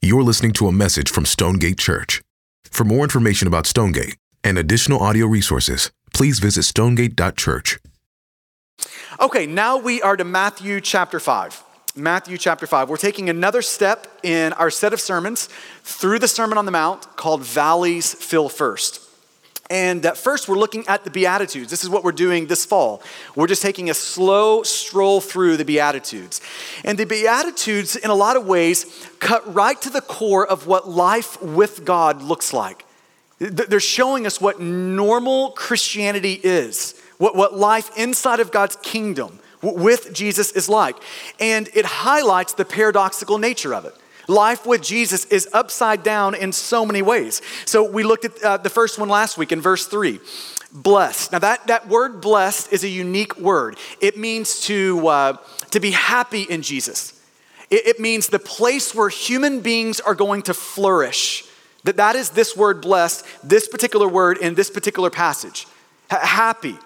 You're listening to a message from Stonegate Church. For more information about Stonegate and additional audio resources, please visit stonegate.church. Okay, now we are to Matthew chapter 5. Matthew chapter 5. We're taking another step in our set of sermons through the Sermon on the Mount called Valleys Fill First. And at first, we're looking at the Beatitudes. This is what we're doing this fall. We're just taking a slow stroll through the Beatitudes. And the Beatitudes, in a lot of ways, cut right to the core of what life with God looks like. They're showing us what normal Christianity is, what, what life inside of God's kingdom with Jesus is like. And it highlights the paradoxical nature of it. Life with Jesus is upside down in so many ways. So we looked at uh, the first one last week in verse 3 blessed. Now, that, that word blessed is a unique word. It means to, uh, to be happy in Jesus, it, means the place where human beings are going to flourish. That, that is this word blessed, this particular word in this particular passage. H- happy.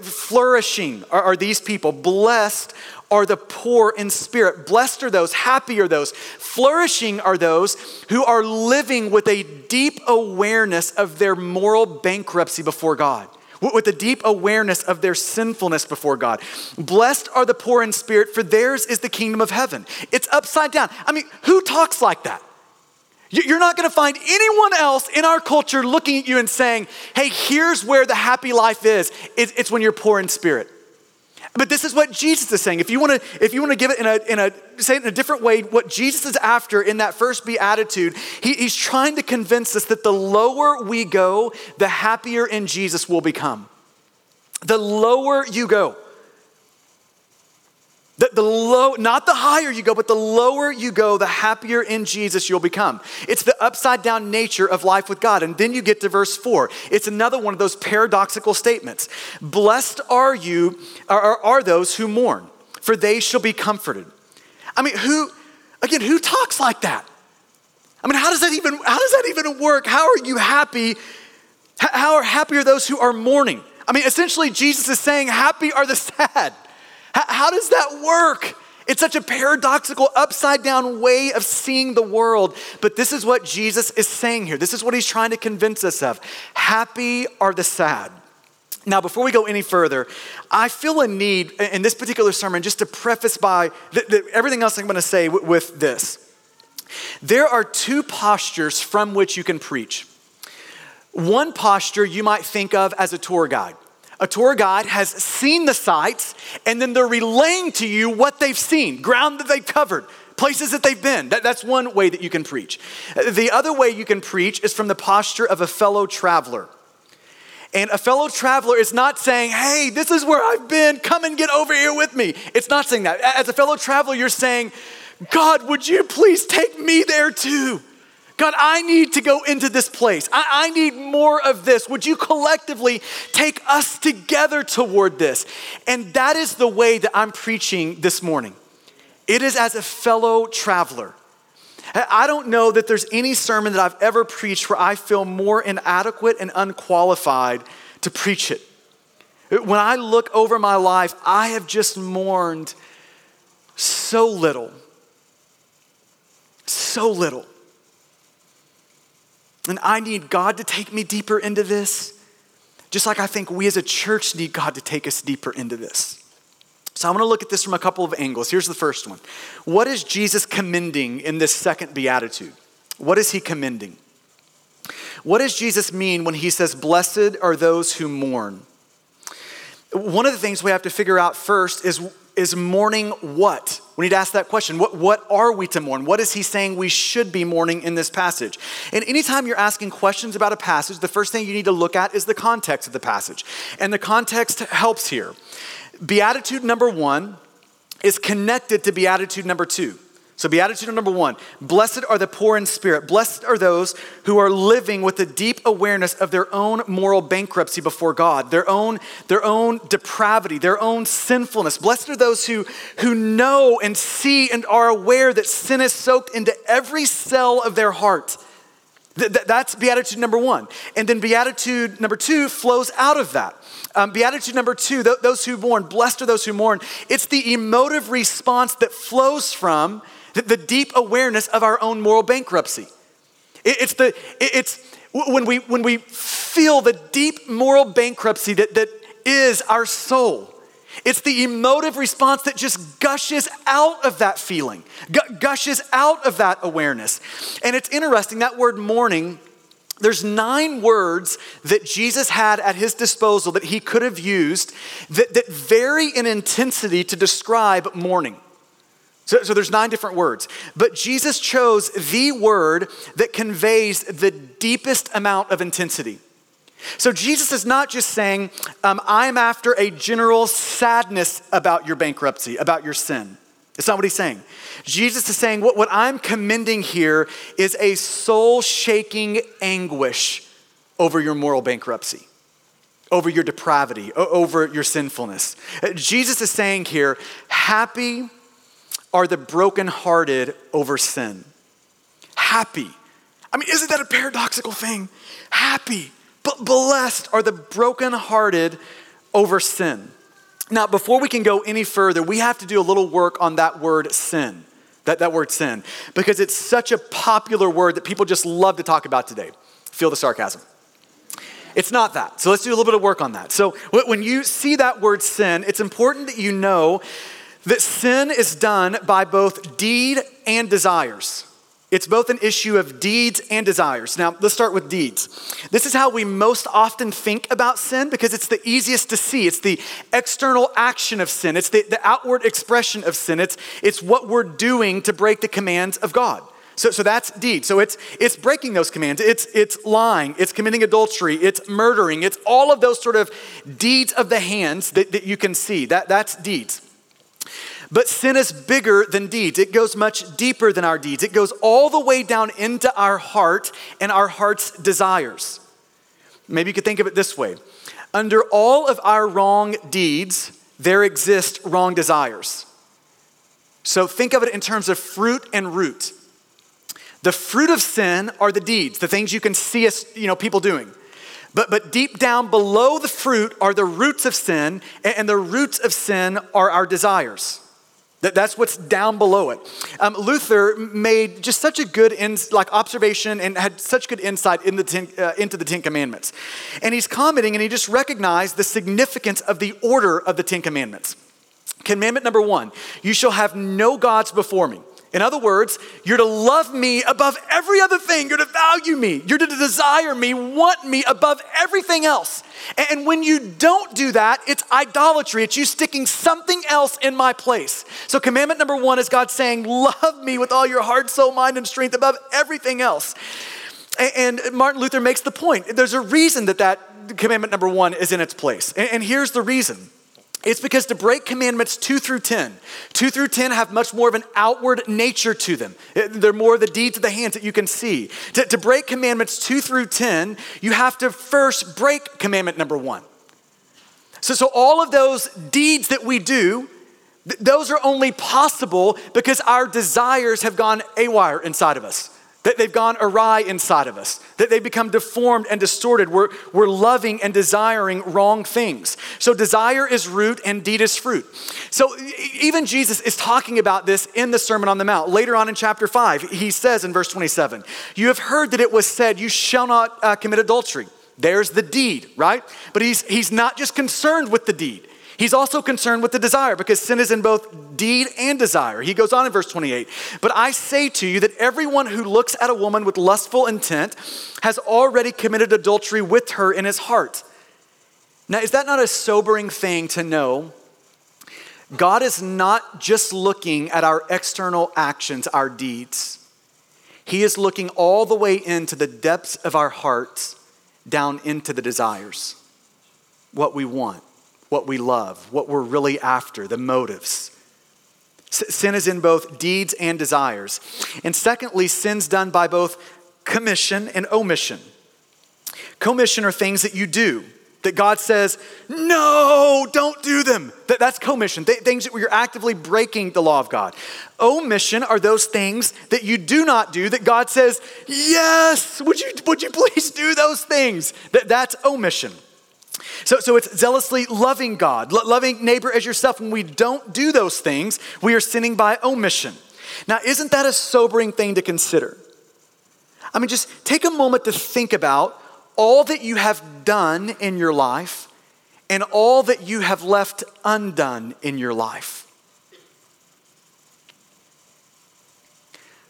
Flourishing are, are, these people. Blessed are the poor in spirit. Blessed are those, happy are those, flourishing are those who are living with a deep awareness of their moral bankruptcy before God with a deep awareness of their sinfulness before God. Blessed are the poor in spirit, for theirs is the kingdom of heaven. It's upside down. I mean, who talks like that? You're not to find anyone else in our culture looking at you and saying, hey, here's where the happy life is. It's when you're poor in spirit. But this is what Jesus is saying. If you want to, if you want to give it in a, in a, say it in a different way, what Jesus is after in that first beatitude, he, he's trying to convince us that the lower we go, the happier in Jesus will become. The lower you go, the, the low, not the higher you go, but the lower you go, the happier in Jesus you'll become. It's the upside down nature of life with God. And then you get to verse four. It's another one of those paradoxical statements. Blessed are you, are, are those who mourn, for they shall be comforted. I mean, who, again, who talks like that? I mean, how does that even, how does that even work? How are you happy? How are happy are those who are mourning? I mean, essentially, Jesus is saying, happy are the sad. How does that work? It's such a paradoxical, upside down way of seeing the world. But this is what Jesus is saying here. This is what he's trying to convince us of. Happy are the sad. Now, before we go any further, I feel a need in this particular sermon just to preface by everything else I'm going to say w- with this. There are two postures from which you can preach. One posture you might think of as a tour guide a tour guide has seen the sites and then they're relaying to you what they've seen, ground that they've covered, places that they've been. That, that's one way that you can preach. The other way you can preach is from the posture of a fellow traveler. And a fellow traveler is not saying, hey, this is where I've been, come and get over here with me. It's not saying that. As a fellow traveler, you're saying, God, would you please take me there too? God, I need to go into this place. I, I, need more of this. Would you collectively take us together toward this? And that is the way that I'm preaching this morning. It is as a fellow traveler. I don't know that there's any sermon that I've ever preached where I feel more inadequate and unqualified to preach it. When I look over my life, I have just mourned so little. So little. And I need God to take me deeper into this, just like I think we as a church need God to take us deeper into this. So I'm going to look at this from a couple of angles. Here's the first one What is Jesus commending in this second beatitude? What is he commending? What does Jesus mean when he says, Blessed are those who mourn? One of the things we have to figure out first is is mourning what? We need to ask that question. What, what are we to mourn? What is he saying we should be mourning in this passage? And anytime you're asking questions about a passage, the first thing you need to look at is the context of the passage. And the context helps here. Beatitude number one is connected to beatitude number two. So, beatitude number one blessed are the poor in spirit. Blessed are those who are living with a deep awareness of their own moral bankruptcy before God, their own, their own depravity, their own sinfulness. Blessed are those who, who know and see and are aware that sin is soaked into every cell of their heart. That's beatitude number one. And then beatitude number two flows out of that. Um, beatitude number two, th- those who mourn, blessed are those who mourn. It's the emotive response that flows from the, deep awareness of our own moral bankruptcy. It, it's, the, it, it's when we, when we feel the deep moral bankruptcy that, that is our soul. It's the emotive response that just gushes out of that feeling, gu- gushes out of that awareness. And it's interesting, that word mourning, there's nine words that Jesus had at his disposal that he could have used that, that vary in intensity to describe mourning. So, so there's nine different words. But Jesus chose the word that conveys the deepest amount of intensity. So Jesus is not just saying, um, I'm after a general sadness about your bankruptcy, about your sin. It's not what he's saying. Jesus is saying, what, what I'm commending here is a soul shaking anguish over your moral bankruptcy, over your depravity, over your sinfulness. Uh, Jesus is saying here, happy are the brokenhearted over sin. Happy. I mean, isn't that a paradoxical thing? Happy but blessed are the brokenhearted over sin. Now, before we can go any further, we have to do a little work on that word sin. That, that word sin, because it's such a popular word that people just love to talk about today. Feel the sarcasm. It's not that. So let's do a little bit of work on that. So when you see that word sin, it's important that you know that sin is done by both deed and desires. It's both an issue of deeds and desires. Now, let's start with deeds. This is how we most often think about sin because it's the easiest to see. It's the external action of sin, it's the, the outward expression of sin. It's, it's what we're doing to break the commands of God. So, so that's deed. So it's, it's breaking those commands. It's, it's lying. It's committing adultery. It's murdering. It's all of those sort of deeds of the hands that, that you can see. That, that's deeds. But sin is bigger than deeds. It goes much deeper than our deeds. It goes all the way down into our heart and our heart's desires. Maybe you could think of it this way Under all of our wrong deeds, there exist wrong desires. So think of it in terms of fruit and root. The fruit of sin are the deeds, the things you can see us, you know, people doing. But, but deep down below the fruit are the roots of sin, and the roots of sin are our desires. That, that's what's down below it. Um, Luther made just such a good in, like observation and had such good insight in the ten, uh, into the Ten Commandments. And he's commenting and he just recognized the significance of the order of the Ten Commandments. Commandment number one you shall have no gods before me. In other words, you're to love me above every other thing. You're to value me. You're to desire me, want me above everything else. And when you don't do that, it's idolatry. It's you sticking something else in my place. So, commandment number one is God saying, Love me with all your heart, soul, mind, and strength above everything else. And Martin Luther makes the point there's a reason that that commandment number one is in its place. And here's the reason it's because to break commandments 2 through 10, 2 through 10 have much more of an outward nature to them. Eh, they're more the deeds of the hands that you can see. To, to break commandments 2 through 10, you have to first break commandment number 1. So, so all of those deeds that we do, th- those are only possible because our desires have gone awire inside of us that they've gone awry inside of us, that they've become deformed and distorted. We're, we're loving and desiring wrong things. So, desire is root and deed is fruit. So, even Jesus is talking about this in the Sermon on the Mount. Later on in chapter 5, he says in verse 27, You have heard that it was said, You shall not uh, commit adultery. There's the deed, right? But he's, he's not just concerned with the deed. He's also concerned with the desire because sin is in both deed and desire. He goes on in verse 28 But I say to you that everyone who looks at a woman with lustful intent has already committed adultery with her in his heart. Now, is that not a sobering thing to know? God is not just looking at our external actions, our deeds. He is looking all the way into the depths of our hearts, down into the desires, what we want what we love, what we're really after, the motives. Sin is in both deeds and desires. And secondly, sin's done by both commission and omission. Commission are things that you do that God says, no, don't do them. That, that's commission, Th- things that you're actively breaking the law of God. Omission are those things that you do not do that God says, yes, would you, would you please do those things? That, that's omission. So, so it's zealously loving God, lo- loving neighbor as yourself. When we don't do those things, we are sinning by omission. Now, isn't that a sobering thing to consider? I mean, just take a moment to think about all that you have done in your life and all that you have left undone in your life.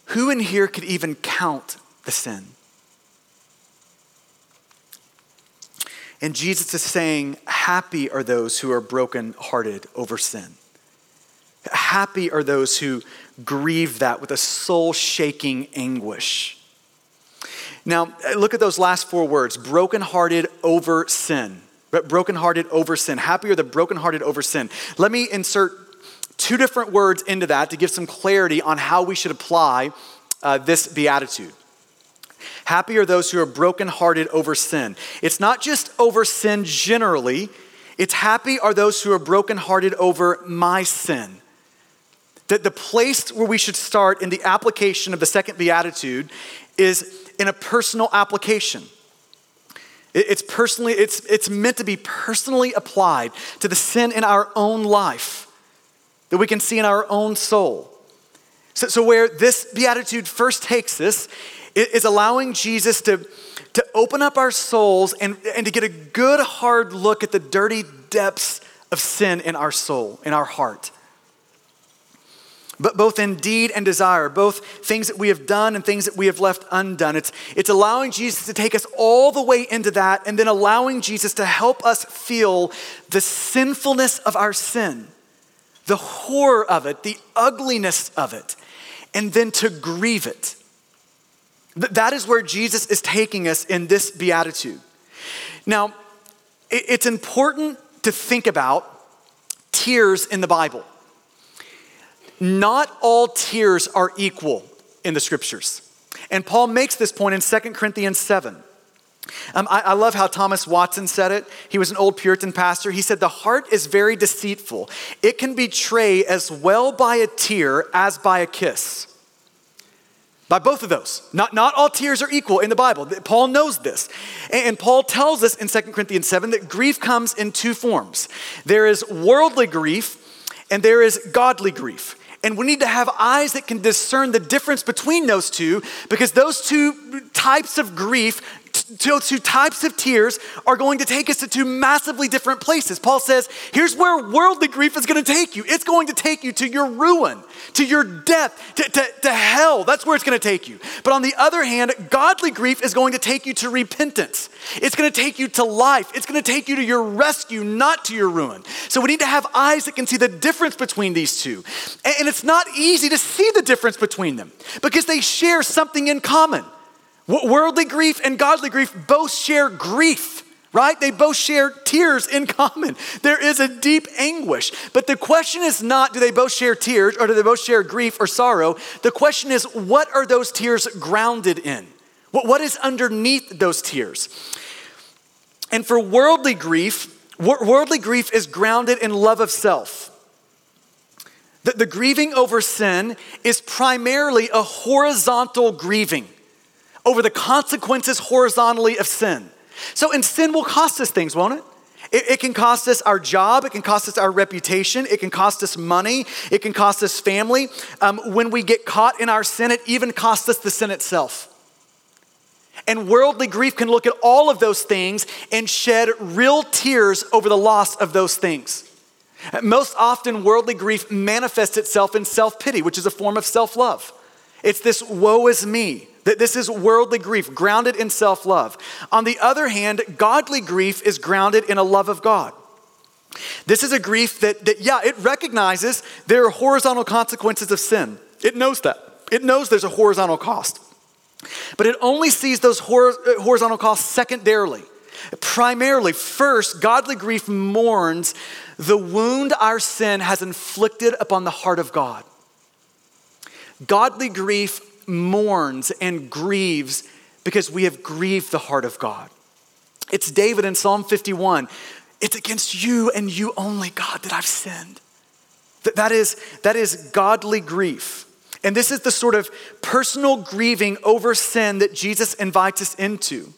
Who in here could even count the sin? And Jesus is saying, Happy are those who are brokenhearted over sin. Happy are those who grieve that with a soul shaking anguish. Now, look at those last four words brokenhearted over sin. But brokenhearted over sin. Happy are the brokenhearted over sin. Let me insert two different words into that to give some clarity on how we should apply uh, this beatitude. Happy are those who are brokenhearted over sin. It's not just over sin generally, it's happy are those who are brokenhearted over my sin. That the place where we should start in the application of the second beatitude is in a personal application. It's personally, it's, it's meant to be personally applied to the sin in our own life that we can see in our own soul. So, so where this beatitude first takes us is allowing Jesus to, to open up our souls and, and to get a good hard look at the dirty depths of sin in our soul, in our heart. But both in deed and desire, both things that we have done and things that we have left undone. It's, it's allowing Jesus to take us all the way into that and then allowing Jesus to help us feel the sinfulness of our sin, the horror of it, the ugliness of it, and then to grieve it that is where Jesus is taking us in this beatitude. Now, it's important to think about tears in the Bible. Not all tears are equal in the scriptures. And Paul makes this point in 2 Corinthians 7. Um, I, I love how Thomas Watson said it. He was an old Puritan pastor. He said, The heart is very deceitful. It can betray as well by a tear as by a kiss by both of those. Not, not all tears are equal in the Bible. Paul knows this. And Paul tells us in 2 Corinthians 7 that grief comes in two forms there is worldly grief, and there is godly grief. And we need to have eyes that can discern the difference between those two because those two types of grief those two types of tears are going to take us to two massively different places. Paul says, here's where worldly grief is going to take you. It's going to take you to your ruin, to your death, to, to, to hell. That's where it's going to take you. But on the other hand, godly grief is going to take you to repentance. It's going to take you to life. It's going to take you to your rescue, not to your ruin. So we need to have eyes that can see the difference between these two. And it's not easy to see the difference between them because they share something in common. Worldly grief and godly grief both share grief, right? They both share tears in common. There is a deep anguish. But the question is not do they both share tears or do they both share grief or sorrow? The question is what are those tears grounded in? What is underneath those tears? And for worldly grief, worldly grief is grounded in love of self. The, the grieving over sin is primarily a horizontal grieving over the consequences horizontally of sin. So, and sin will cost us things, won't it? It, it, can cost us our job. It can cost us our reputation. It can cost us money. It can cost us family. Um, when we get caught in our sin, it even costs us the sin itself. And worldly grief can look at all of those things and shed real tears over the loss of those things. Most often, worldly grief manifests itself in self pity, which is a form of self love. It's this woe is me. That this is worldly grief, grounded in self love. On the other hand, godly grief is grounded in a love of God. This is a grief that, that, yeah, it recognizes there are horizontal consequences of sin. It knows that. It knows there's a horizontal cost. But it only sees those uh, horizontal costs secondarily. Primarily, first, godly grief mourns the wound our sin has inflicted upon the heart of God. Godly grief mourns and grieves because we have grieved the heart of God. It's David in Psalm 51. It's against you and you only, God, that I've sinned. That, that, is, that is godly grief. And this is the sort of personal grieving over sin that Jesus invites us into.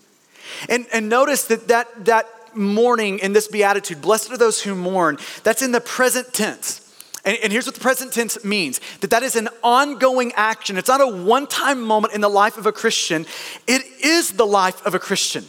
And, and notice that, that that mourning in this beatitude, blessed are those who mourn, that's in the present tense. And, and here's what the present tense means that that is an ongoing action. It's not a one time moment in the life of a Christian, it is the life of a Christian.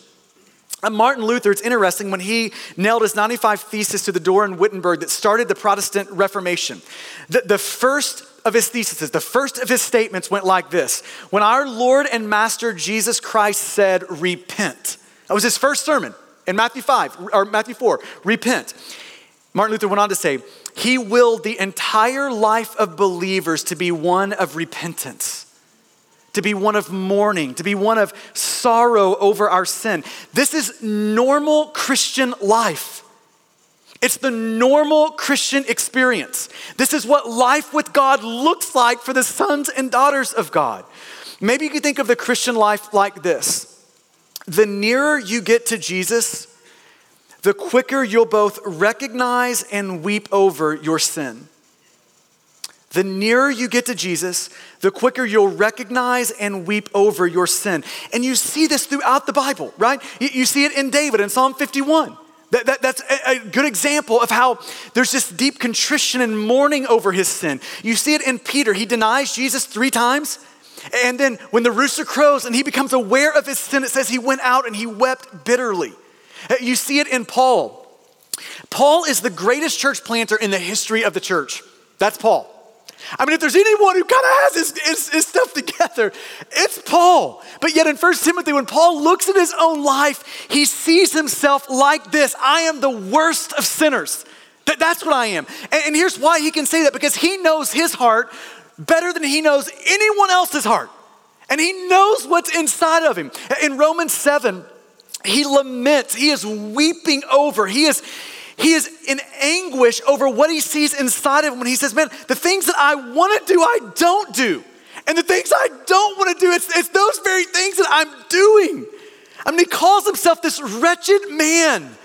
And Martin Luther, it's interesting when he nailed his 95 thesis to the door in Wittenberg that started the Protestant Reformation. The, the first of his theses, the first of his statements went like this When our Lord and Master Jesus Christ said, Repent, that was his first sermon in Matthew 5 or Matthew 4, repent. Martin Luther went on to say, He willed the entire life of believers to be one of repentance to be one of mourning, to be one of sorrow over our sin. This is normal Christian life. It's the normal Christian experience. This is what life with God looks like for the sons and daughters of God. Maybe you can think of the Christian life like this the nearer you get to Jesus, the quicker you'll both recognize and weep over your sin. The nearer you get to Jesus, the quicker you'll recognize and weep over your sin. And you see this throughout the Bible, right? You, see it in David in Psalm 51. That, that, that's a, a good example of how there's this deep contrition and mourning over his sin. You see it in Peter. He denies Jesus three times. And then when the rooster crows and he becomes aware of his sin, it says he went out and he wept bitterly. Uh, you see it in Paul. Paul is the greatest church planter in the history of the church. That's Paul. I mean, if there's anyone who kind of has his, his, his, stuff together, it's Paul. But yet in 1 Timothy, when Paul looks at his own life, he sees himself like this I am the worst of sinners. That, that's what I am. And, and here's why he can say that because he knows his heart better than he knows anyone else's heart. And he knows what's inside of him. In Romans 7, he laments, he is weeping over, he is he is in anguish over what he sees inside of him when he says, Man, the things that I want to do, I don't do. And the things I don't want to do, it's, it's those very things that I'm doing. I mean, he calls himself this wretched man.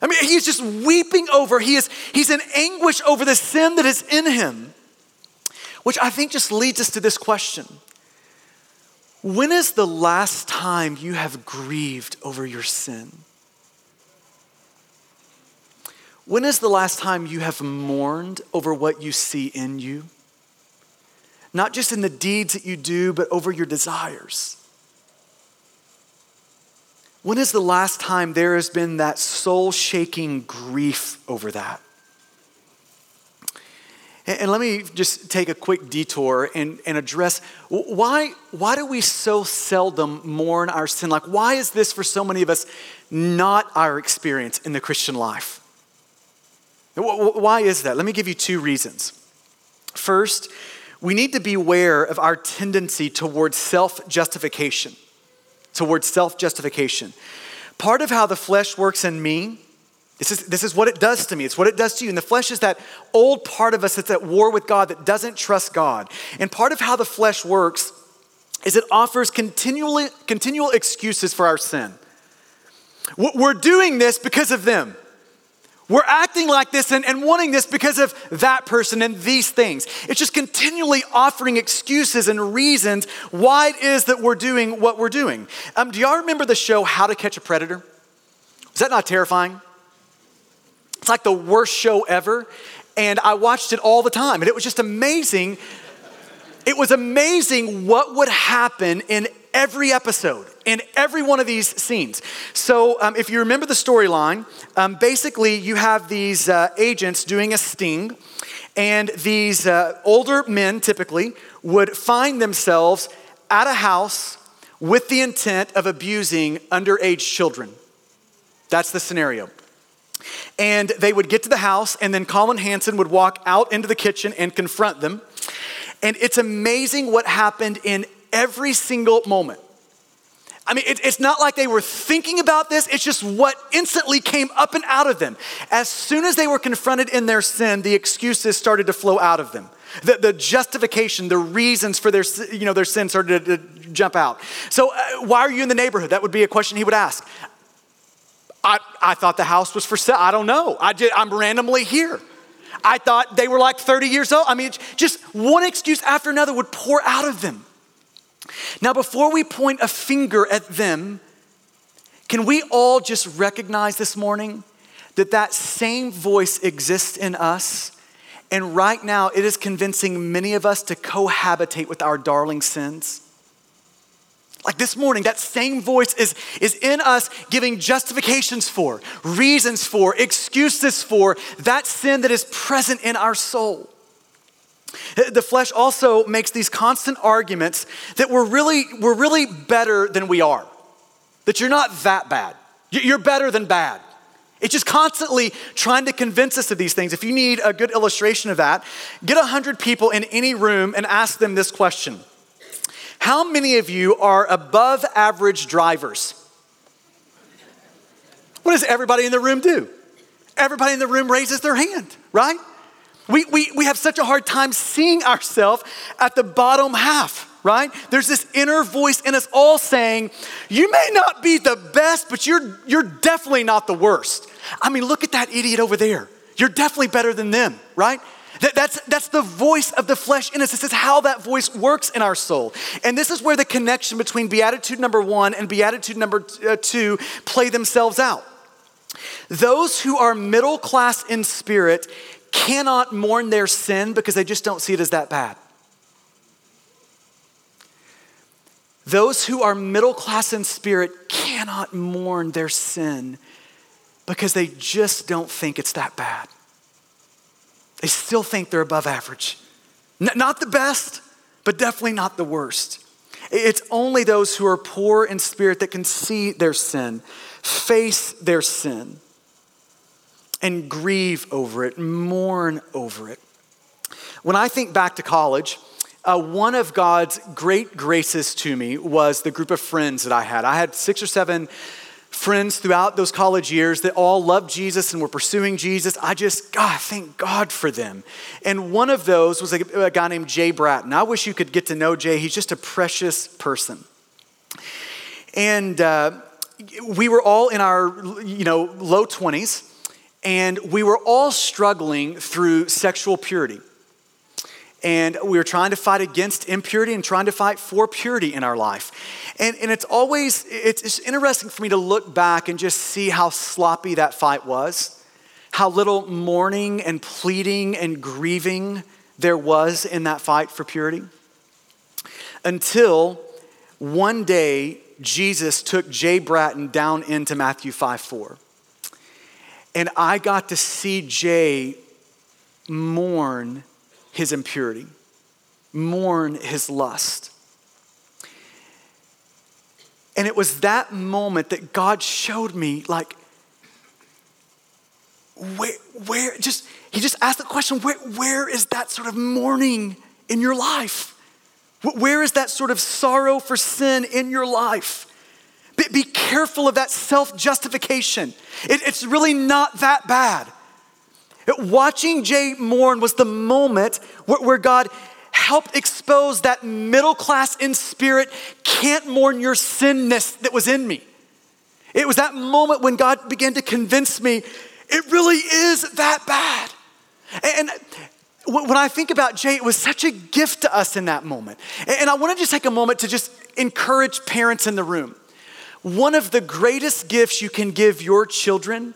I mean, he's just weeping over, he is, he's in anguish over the sin that is in him, which I think just leads us to this question When is the last time you have grieved over your sin? When is the last time you have mourned over what you see in you? Not just in the deeds that you do, but over your desires. When is the last time there has been that soul shaking grief over that? And, let me just take a quick detour and, and address why, why do we so seldom mourn our sin? Like, why is this for so many of us not our experience in the Christian life? Why is that? Let me give you two reasons. First, we need to beware of our tendency towards self justification. Towards self justification. Part of how the flesh works in me, this is, this is what it does to me. It's what it does to you. And the flesh is that old part of us that's at war with God that doesn't trust God. And part of how the flesh works is it offers continually, continual excuses for our sin. We're doing this because of them. We're acting like this and, and wanting this because of that person and these things. It's just continually offering excuses and reasons why it is that we're doing what we're doing. Um, do y'all remember the show How to Catch a Predator? Is that not terrifying? It's like the worst show ever. And I watched it all the time, and it was just amazing. It was amazing what would happen in every episode, in every one of these scenes. So, um, if you remember the storyline, um, basically you have these uh, agents doing a sting, and these uh, older men typically would find themselves at a house with the intent of abusing underage children. That's the scenario. And they would get to the house, and then Colin Hanson would walk out into the kitchen and confront them. And it's amazing what happened in every single moment. I mean, it, it's not like they were thinking about this, it's just what instantly came up and out of them. As soon as they were confronted in their sin, the excuses started to flow out of them. The, the justification, the reasons for their, you know, their sin started to, to jump out. So, uh, why are you in the neighborhood? That would be a question he would ask. I, I thought the house was for sale. I don't know. I did, I'm randomly here. I thought they were like 30 years old. I mean, just one excuse after another would pour out of them. Now, before we point a finger at them, can we all just recognize this morning that that same voice exists in us And right now, it is convincing many of us to cohabitate with our darling sins. Like this morning, that same voice is, is in us giving justifications for, reasons for, excuses for that sin that is present in our soul. The flesh also makes these constant arguments that we're really, we're really better than we are, that you're not that bad. You're better than bad. It's just constantly trying to convince us of these things. If you need a good illustration of that, get 100 people in any room and ask them this question How many of you are above average drivers? What does everybody in the room do? Everybody in the room raises their hand, right? We, we, we have such a hard time seeing ourselves at the bottom half, right? There's this inner voice in us all saying, You may not be the best, but you're, you're definitely not the worst. I mean, look at that idiot over there. You're definitely better than them, right? That, that's, that's the voice of the flesh in us. This is how that voice works in our soul. And this is where the connection between beatitude number one and beatitude number uh, two play themselves out. Those who are middle class in spirit cannot mourn their sin because they just don't see it as that bad. Those who are middle class in spirit cannot mourn their sin because they just don't think it's that bad. They still think they're above average. N- not the best, but definitely not the worst. It's only those who are poor in spirit that can see their sin, face their sin, and grieve over it, mourn over it. When I think back to college, uh, one of God's great graces to me was the group of friends that I had. I had six or seven friends throughout those college years that all loved Jesus and were pursuing Jesus. I just, God, thank God for them. And one of those was a, a guy named Jay Bratton. I wish you could get to know Jay. He's just a precious person. And uh, we were all in our, you know, low 20s and we were all struggling through sexual purity. And we were trying to fight against impurity and trying to fight for purity in our life. And, and it's always, it's, it's interesting for me to look back and just see how sloppy that fight was, how little mourning and pleading and grieving there was in that fight for purity. Until one day, Jesus took Jay Bratton down into Matthew 5 4. And I got to see Jay mourn his impurity, mourn his lust. And it was that moment that God showed me, like, where, where just, he just asked the question, where, where is that sort of mourning in your life? Where is that sort of sorrow for sin in your life? Be, be careful of that self justification. It, it's really not that bad. Watching Jay mourn was the moment where God helped expose that middle class in spirit can't mourn your sinness that was in me. It was that moment when God began to convince me it really is that bad. And when I think about Jay, it was such a gift to us in that moment. And I want to just take a moment to just encourage parents in the room. One of the greatest gifts you can give your children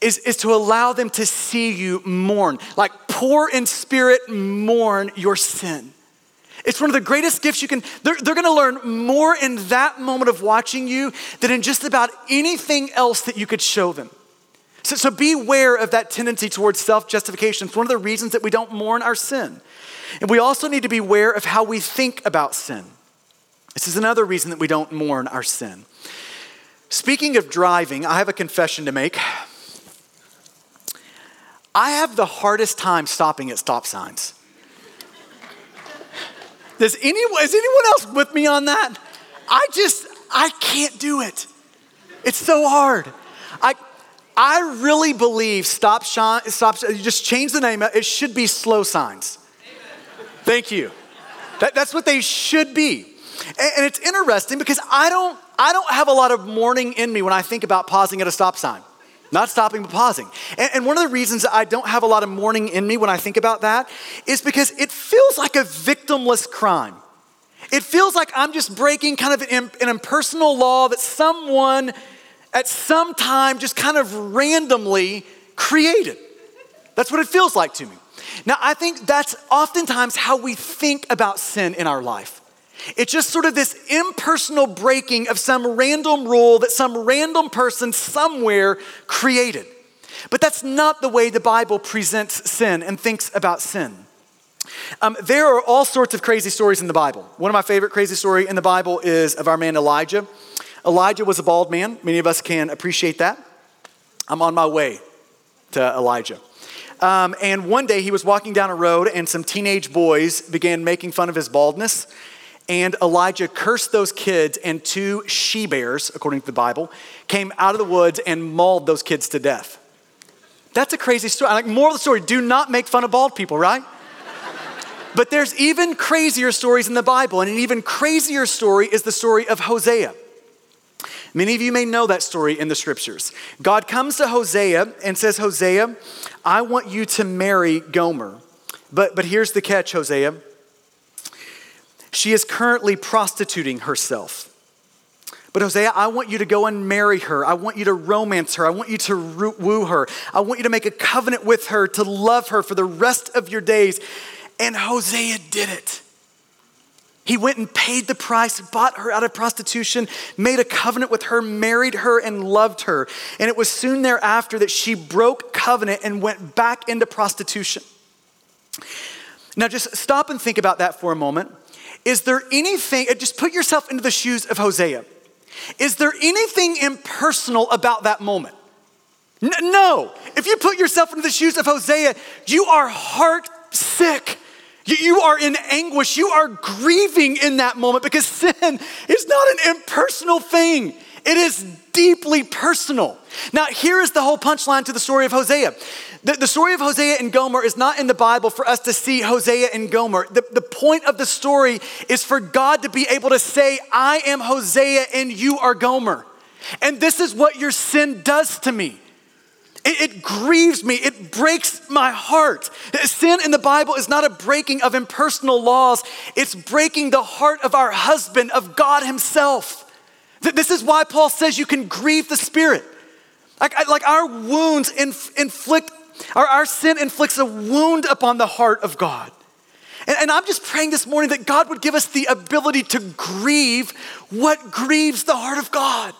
is, is to allow them to see you mourn, like poor in spirit, mourn your sin. It's one of the greatest gifts you can, they're, they're gonna learn more in that moment of watching you than in just about anything else that you could show them. So, so beware of that tendency towards self justification. It's one of the reasons that we don't mourn our sin. And we also need to be aware of how we think about sin. This is another reason that we don't mourn our sin. Speaking of driving, I have a confession to make. I have the hardest time stopping at stop signs. Does anyone, is anyone else with me on that? I just, I can't do it. It's so hard. I, I really believe stop, shine, stop, just change the name. It should be slow signs. Thank you. That, that's what they should be. And, and it's interesting because I don't, I don't have a lot of mourning in me when I think about pausing at a stop sign. Not stopping, but pausing. And, and, one of the reasons I don't have a lot of mourning in me when I think about that is because it feels like a victimless crime. It feels like I'm just breaking kind of an, an impersonal law that someone at some time just kind of randomly created. That's what it feels like to me. Now, I think that's oftentimes how we think about sin in our life. It's just sort of this impersonal breaking of some random rule that some random person somewhere created. But that's not the way the Bible presents sin and thinks about sin. Um, there are all sorts of crazy stories in the Bible. One of my favorite crazy story in the Bible is of our man Elijah. Elijah was a bald man. Many of us can appreciate that. I'm on my way to Elijah. Um, and one day he was walking down a road, and some teenage boys began making fun of his baldness. And Elijah cursed those kids, and two she bears, according to the Bible, came out of the woods and mauled those kids to death. That's a crazy story. Like, moral of the story do not make fun of bald people, right? but there's even crazier stories in the Bible, and an even crazier story is the story of Hosea. Many of you may know that story in the scriptures. God comes to Hosea and says, Hosea, I want you to marry Gomer. But, but here's the catch, Hosea. She is currently prostituting herself. But Hosea, I want you to go and marry her. I want you to romance her. I want you to woo her. I want you to make a covenant with her, to love her for the rest of your days. And Hosea did it. He went and paid the price, bought her out of prostitution, made a covenant with her, married her, and loved her. And it was soon thereafter that she broke covenant and went back into prostitution. Now, just stop and think about that for a moment. Is there anything, uh, just put yourself into the shoes of Hosea. Is there anything impersonal about that moment? No. If you put yourself into the shoes of Hosea, you are heart sick. You are in anguish. You are grieving in that moment because sin is not an impersonal thing. It is deeply personal. Now, here is the whole punchline to the story of Hosea. The, the, story of Hosea and Gomer is not in the Bible for us to see Hosea and Gomer. The, the point of the story is for God to be able to say, I am Hosea and you are Gomer. And this is what your sin does to me. It, it, grieves me. It breaks my heart. Sin in the Bible is not a breaking of impersonal laws, it's breaking the heart of our husband, of God Himself. This is why Paul says you can grieve the Spirit. Like, like our wounds inf- inflict, our, our sin inflicts a wound upon the heart of God. And, and I'm just praying this morning that God would give us the ability to grieve what grieves the heart of God.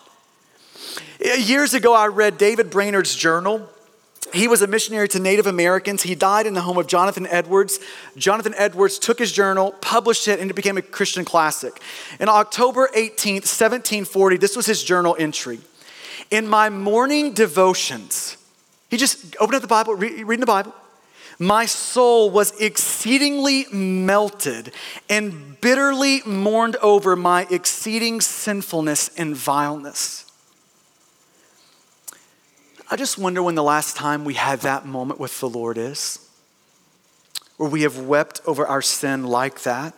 Years ago, I read David Brainerd's journal. He was a missionary to Native Americans. He died in the home of Jonathan Edwards. Jonathan Edwards took his journal, published it, and it became a Christian classic. In October 18th, 1740, this was his journal entry. In my morning devotions, he just opened up the Bible, reading the Bible. My soul was exceedingly melted and bitterly mourned over my exceeding sinfulness and vileness. I just wonder when the last time we had that moment with the Lord is, where we have wept over our sin like that.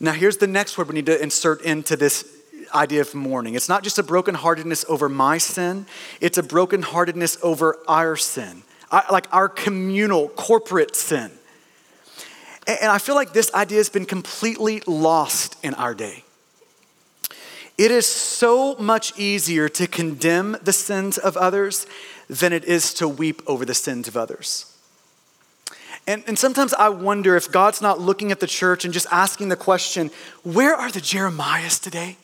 Now, here's the next word we need to insert into this idea of mourning. It's not just a brokenheartedness over my sin, it's a brokenheartedness over our sin, like our communal, corporate sin. And I feel like this idea has been completely lost in our day. It is so much easier to condemn the sins of others than it is to weep over the sins of others. And, and sometimes I wonder if God's not looking at the church and just asking the question where are the Jeremiahs today?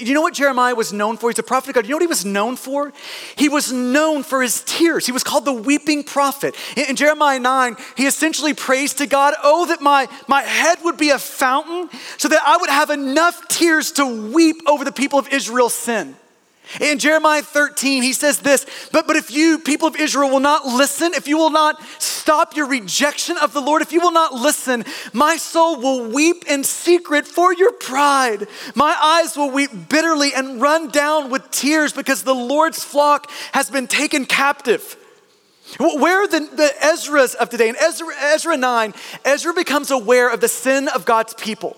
You know what Jeremiah was known for? He's a prophet of God. You know what he was known for? He was known for his tears. He was called the weeping prophet. In, in, Jeremiah 9, he essentially prays to God, Oh, that my, my head would be a fountain so that I would have enough tears to weep over the people of Israel's sin. In Jeremiah 13, he says this, but, but if you, people of Israel, will not listen, if you will not stop your rejection of the Lord, if you will not listen, my soul will weep in secret for your pride. My eyes will weep bitterly and run down with tears because the Lord's flock has been taken captive. Where are the, the Ezra's of today? In Ezra, Ezra 9, Ezra becomes aware of the sin of God's people.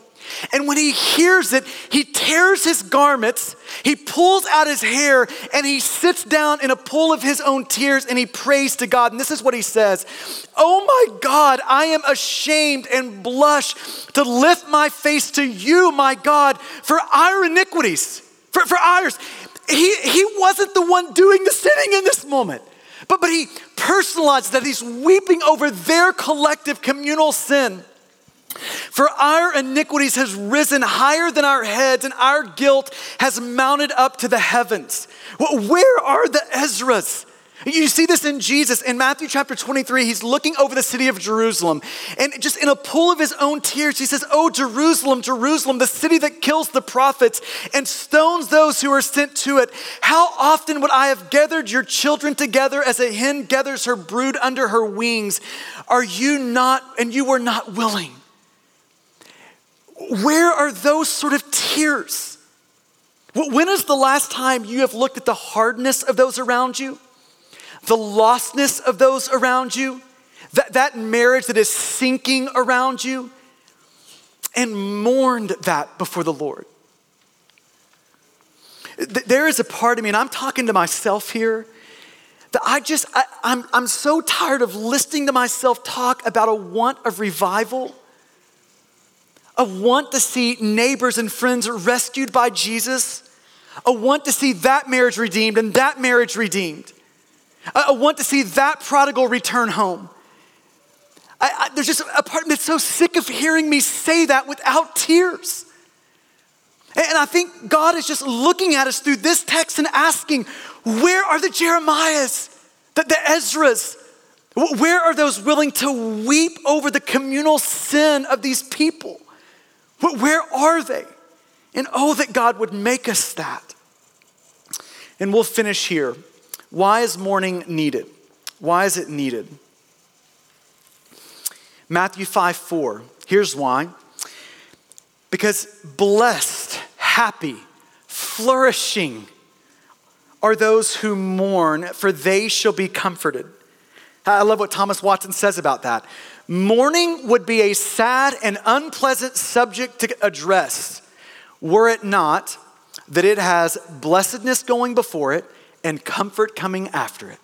And when he hears it, he tears his garments, he pulls out his hair, and he sits down in a pool of his own tears and he prays to God. And this is what he says Oh my God, I am ashamed and blush to lift my face to you, my God, for our iniquities, for, for ours. He, he wasn't the one doing the sinning in this moment. But, but he personalizes that he's weeping over their collective communal sin. For our iniquities has risen higher than our heads, and our guilt has mounted up to the heavens. Where are the Ezras? You see this in Jesus in Matthew chapter 23. He's looking over the city of Jerusalem, and just in a pool of his own tears, he says, Oh, Jerusalem, Jerusalem, the city that kills the prophets and stones those who are sent to it. How often would I have gathered your children together as a hen gathers her brood under her wings? Are you not, and you were not willing? Where are those sort of tears? When is the last time you have looked at the hardness of those around you? the lostness of those around you, that, that marriage that is sinking around you, and mourned that before the Lord. There is a part of me, and I'm talking to myself here, that I just, I, I'm, I'm so tired of listening to myself talk about a want of revival, a want to see neighbors and friends rescued by Jesus, a want to see that marriage redeemed and that marriage redeemed. I, want to see that prodigal return home. I, I, there's just a part that's so sick of hearing me say that without tears. And I think God is just looking at us through this text and asking, where are the Jeremiahs, the, the Ezras? Where are those willing to weep over the communal sin of these people? But where are they? And oh, that God would make us that. And we'll finish here. Why is mourning needed? Why is it needed? Matthew 5 4. Here's why. Because blessed, happy, flourishing are those who mourn, for they shall be comforted. I love what Thomas Watson says about that. Mourning would be a sad and unpleasant subject to address were it not that it has blessedness going before it and comfort coming after it.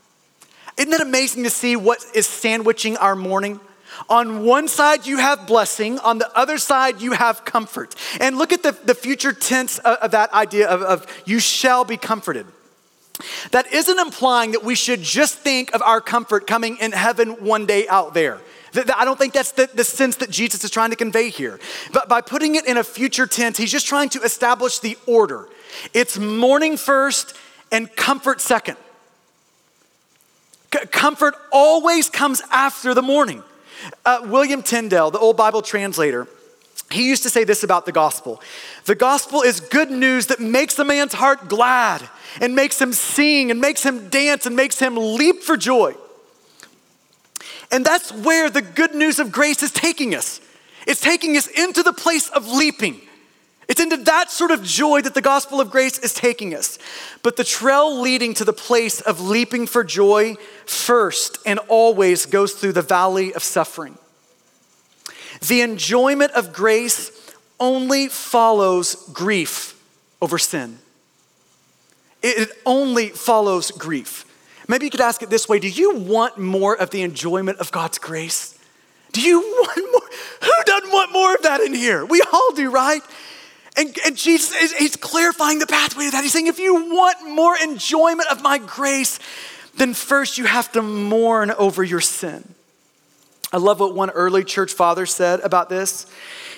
Isn't it amazing to see what is sandwiching our mourning? On one side, you have blessing. On the other side, you have comfort. And look at the, the future tense of, of that idea of, of you shall be comforted. That isn't implying that we should just think of our comfort coming in heaven one day out there. I don't think that's the, the sense that Jesus is trying to convey here. But by putting it in a future tense, he's just trying to establish the order. It's mourning first and comfort second. C- comfort always comes after the mourning. Uh, William Tyndale, the old Bible translator, he used to say this about the gospel The gospel is good news that makes a man's heart glad and makes him sing and makes him dance and makes him leap for joy. And that's where the good news of grace is taking us. It's taking us into the place of leaping. It's into that sort of joy that the gospel of grace is taking us. But the trail leading to the place of leaping for joy first and always goes through the valley of suffering. The enjoyment of grace only follows grief over sin. It only follows grief. Maybe you could ask it this way Do you want more of the enjoyment of God's grace? Do you want more? Who doesn't want more of that in here? We all do, right? And, and Jesus is he's clarifying the pathway to that. He's saying, if you want more enjoyment of my grace, then first you have to mourn over your sin. I love what one early church father said about this.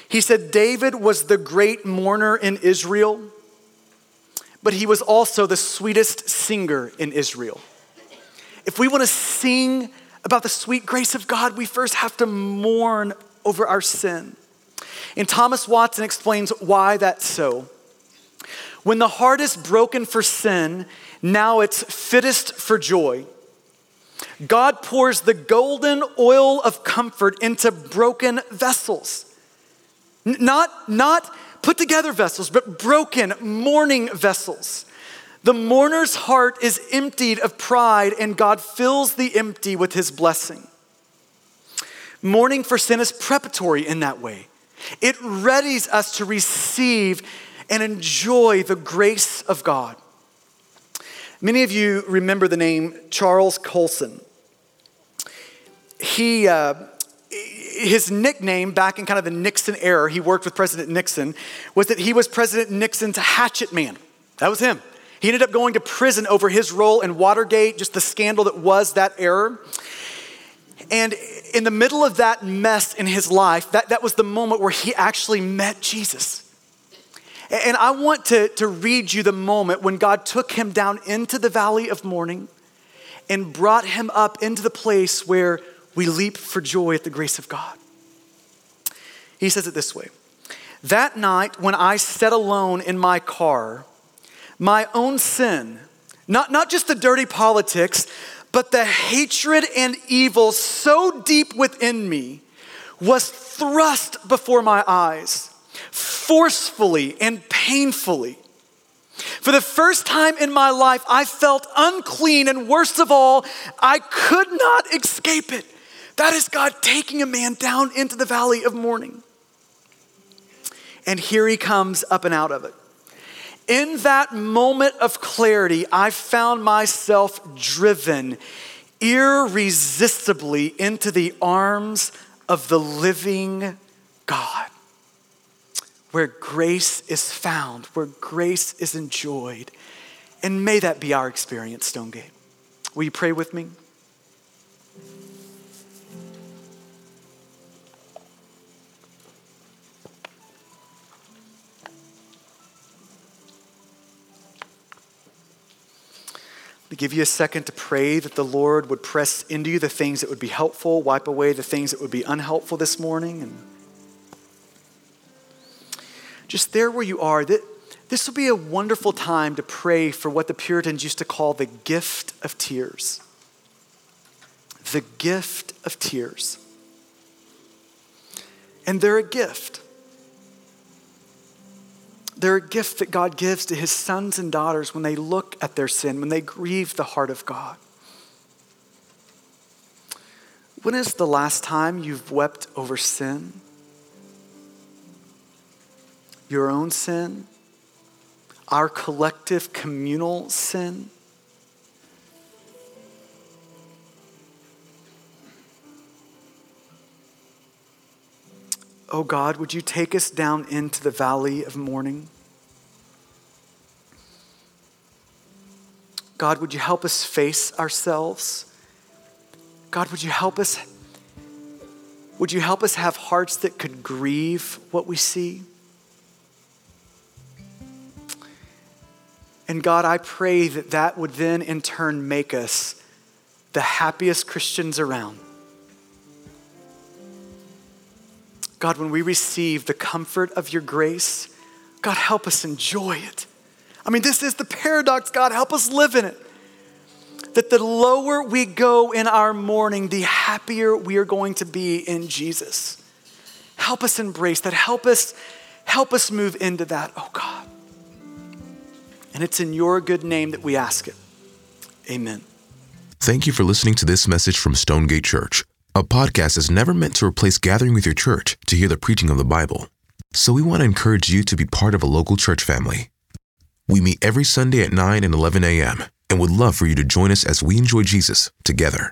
He said, David was the great mourner in Israel, but he was also the sweetest singer in Israel. If we want to sing about the sweet grace of God, we first have to mourn over our sin. And Thomas Watson explains why that's so. When the heart is broken for sin, now it's fittest for joy. God pours the golden oil of comfort into broken vessels. Not, not put together vessels, but broken, mourning vessels. The mourner's heart is emptied of pride, and God fills the empty with his blessing. Mourning for sin is preparatory in that way. It readies us to receive and enjoy the grace of God. Many of you remember the name Charles Colson. He, uh, his nickname back in kind of the Nixon era, he worked with President Nixon, was that he was President Nixon's hatchet man. That was him. He ended up going to prison over his role in Watergate, just the scandal that was that error. And in the middle of that mess in his life, that, that was the moment where he actually met Jesus. And I want to, to read you the moment when God took him down into the valley of mourning and brought him up into the place where we leap for joy at the grace of God. He says it this way That night, when I sat alone in my car, my own sin, not, not just the dirty politics, but the hatred and evil so deep within me was thrust before my eyes forcefully and painfully. For the first time in my life, I felt unclean, and worst of all, I could not escape it. That is God taking a man down into the valley of mourning. And here he comes up and out of it. In that moment of clarity, I found myself driven irresistibly into the arms of the living God where grace is found, where grace is enjoyed. And may that be our experience, Stonegate. Will you pray with me? Give you a second to pray that the Lord would press into you the things that would be helpful, wipe away the things that would be unhelpful this morning, and just there where you are, that this will be a wonderful time to pray for what the Puritans used to call the gift of tears. The gift of tears. And they're a gift. They're a gift that God gives to his sons and daughters when they look at their sin, when they grieve the heart of God. When is the last time you've wept over sin? your own sin, our collective communal sin. Oh God, would you take us down into the valley of mourning? God, would you help us face ourselves? God, would you help us? Would you help us have hearts that could grieve what we see? And God, I pray that that would then in turn make us the happiest Christians around. God, when we receive the comfort of your grace, God, help us enjoy it. I mean, this is the paradox, God, help us live in it. That the lower we go in our mourning, the happier we are going to be in Jesus. Help us embrace that. Help us, help us move into that, oh God. And it's in your good name that we ask it. Amen. Thank you for listening to this message from Stonegate Church. A podcast is never meant to replace gathering with your church to hear the preaching of the Bible. So we want to encourage you to be part of a local church family. We meet every Sunday at 9 and 11 a.m. and would love for you to join us as we enjoy Jesus together.